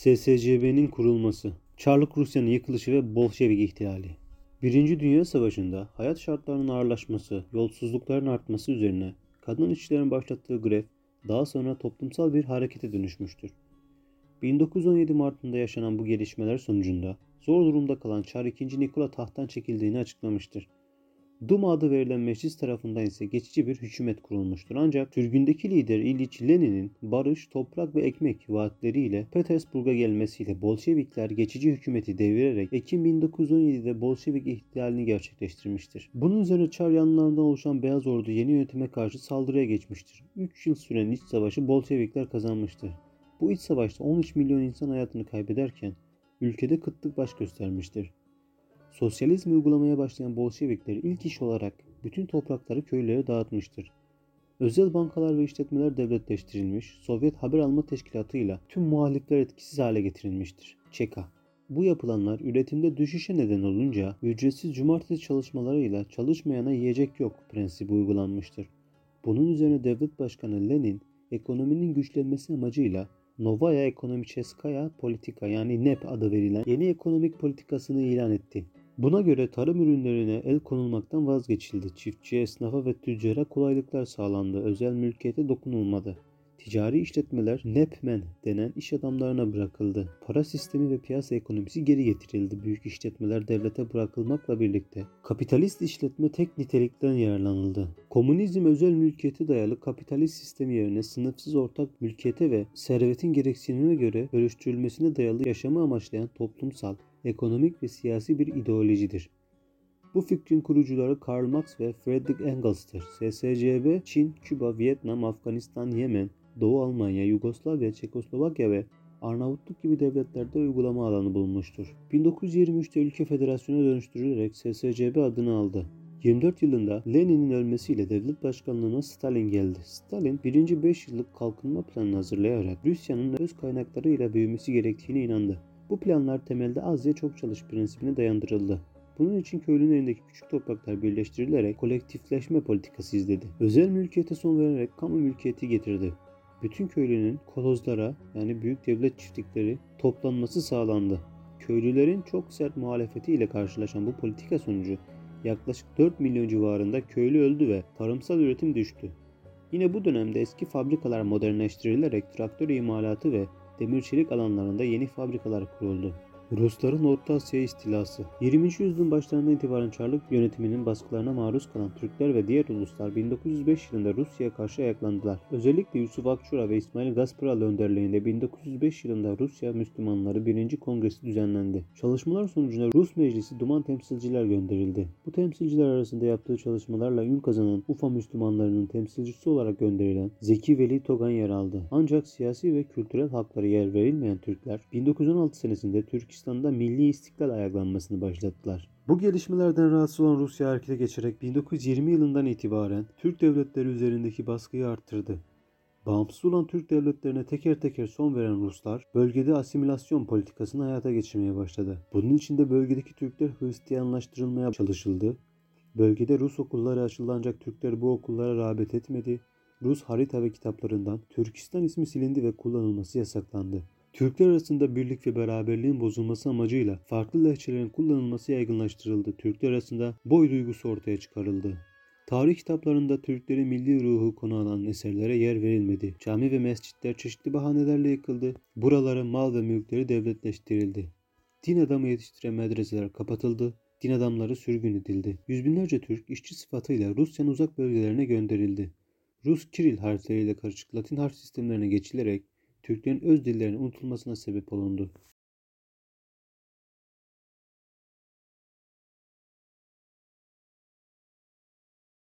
SSCB'nin kurulması, Çarlık Rusya'nın yıkılışı ve Bolşevik ihtilali. Birinci Dünya Savaşı'nda hayat şartlarının ağırlaşması, yolsuzlukların artması üzerine kadın işçilerin başlattığı grev daha sonra toplumsal bir harekete dönüşmüştür. 1917 Mart'ında yaşanan bu gelişmeler sonucunda zor durumda kalan Çar II. Nikola tahttan çekildiğini açıklamıştır. Duma adı verilen meclis tarafından ise geçici bir hükümet kurulmuştur. Ancak sürgündeki lider İliç Lenin'in barış, toprak ve ekmek vaatleriyle Petersburg'a gelmesiyle Bolşevikler geçici hükümeti devirerek Ekim 1917'de Bolşevik ihtilalini gerçekleştirmiştir. Bunun üzerine Çar yanlarından oluşan Beyaz Ordu yeni yönetime karşı saldırıya geçmiştir. 3 yıl süren iç savaşı Bolşevikler kazanmıştır. Bu iç savaşta 13 milyon insan hayatını kaybederken ülkede kıtlık baş göstermiştir. Sosyalizm uygulamaya başlayan Bolşevikler ilk iş olarak bütün toprakları köylere dağıtmıştır. Özel bankalar ve işletmeler devletleştirilmiş, Sovyet Haber Alma Teşkilatı ile tüm muhalifler etkisiz hale getirilmiştir. ÇEKA bu yapılanlar üretimde düşüşe neden olunca ücretsiz cumartesi çalışmalarıyla çalışmayana yiyecek yok prensibi uygulanmıştır. Bunun üzerine devlet başkanı Lenin ekonominin güçlenmesi amacıyla Novaya Ekonomicheskaya Politika yani NEP adı verilen yeni ekonomik politikasını ilan etti. Buna göre tarım ürünlerine el konulmaktan vazgeçildi. Çiftçiye, esnafa ve tüccara kolaylıklar sağlandı. Özel mülkiyete dokunulmadı. Ticari işletmeler NEPMEN denen iş adamlarına bırakıldı. Para sistemi ve piyasa ekonomisi geri getirildi. Büyük işletmeler devlete bırakılmakla birlikte kapitalist işletme tek nitelikten yararlanıldı. Komünizm özel mülkiyete dayalı kapitalist sistemi yerine sınıfsız ortak mülkiyete ve servetin gereksinimine göre bölüştürülmesine dayalı yaşamı amaçlayan toplumsal, ekonomik ve siyasi bir ideolojidir. Bu fikrin kurucuları Karl Marx ve Friedrich Engels'tir. SSCB, Çin, Küba, Vietnam, Afganistan, Yemen, Doğu Almanya, Yugoslavya, Çekoslovakya ve Arnavutluk gibi devletlerde uygulama alanı bulunmuştur. 1923'te ülke federasyona dönüştürülerek SSCB adını aldı. 24 yılında Lenin'in ölmesiyle devlet başkanlığına Stalin geldi. Stalin 1. 5 yıllık kalkınma planını hazırlayarak Rusya'nın öz kaynaklarıyla büyümesi gerektiğine inandı. Bu planlar temelde az ye çok çalış prensibine dayandırıldı. Bunun için köylünün elindeki küçük topraklar birleştirilerek kolektifleşme politikası izledi. Özel mülkiyete son vererek kamu mülkiyeti getirdi. Bütün köylünün kolozlara yani büyük devlet çiftlikleri toplanması sağlandı. Köylülerin çok sert muhalefetiyle karşılaşan bu politika sonucu yaklaşık 4 milyon civarında köylü öldü ve tarımsal üretim düştü. Yine bu dönemde eski fabrikalar modernleştirilerek traktör imalatı ve demir çelik alanlarında yeni fabrikalar kuruldu. Rusların Orta Asya istilası 20. yüzyılın başlarından itibaren Çarlık yönetiminin baskılarına maruz kalan Türkler ve diğer uluslar 1905 yılında Rusya'ya karşı ayaklandılar. Özellikle Yusuf Akçura ve İsmail Gasparal önderliğinde 1905 yılında Rusya Müslümanları 1. Kongresi düzenlendi. Çalışmalar sonucunda Rus Meclisi Duman temsilciler gönderildi. Bu temsilciler arasında yaptığı çalışmalarla ün kazanan Ufa Müslümanlarının temsilcisi olarak gönderilen Zeki Veli Togan yer aldı. Ancak siyasi ve kültürel hakları yer verilmeyen Türkler 1916 senesinde Türk Türkistan'da milli istiklal ayaklanmasını başlattılar. Bu gelişmelerden rahatsız olan Rusya harekete geçerek 1920 yılından itibaren Türk devletleri üzerindeki baskıyı arttırdı. Bağımsız olan Türk devletlerine teker teker son veren Ruslar bölgede asimilasyon politikasını hayata geçirmeye başladı. Bunun için de bölgedeki Türkler Hristiyanlaştırılmaya çalışıldı. Bölgede Rus okulları açıldı ancak Türkler bu okullara rağbet etmedi. Rus harita ve kitaplarından Türkistan ismi silindi ve kullanılması yasaklandı. Türkler arasında birlik ve beraberliğin bozulması amacıyla farklı lehçelerin kullanılması yaygınlaştırıldı. Türkler arasında boy duygusu ortaya çıkarıldı. Tarih kitaplarında Türklerin milli ruhu konu alan eserlere yer verilmedi. Cami ve mescitler çeşitli bahanelerle yıkıldı. Buralara mal ve mülkleri devletleştirildi. Din adamı yetiştiren medreseler kapatıldı. Din adamları sürgün edildi. Yüz binlerce Türk işçi sıfatıyla Rusya'nın uzak bölgelerine gönderildi. Rus Kiril harfleriyle karışık Latin harf sistemlerine geçilerek Türklerin öz dillerinin unutulmasına sebep olundu.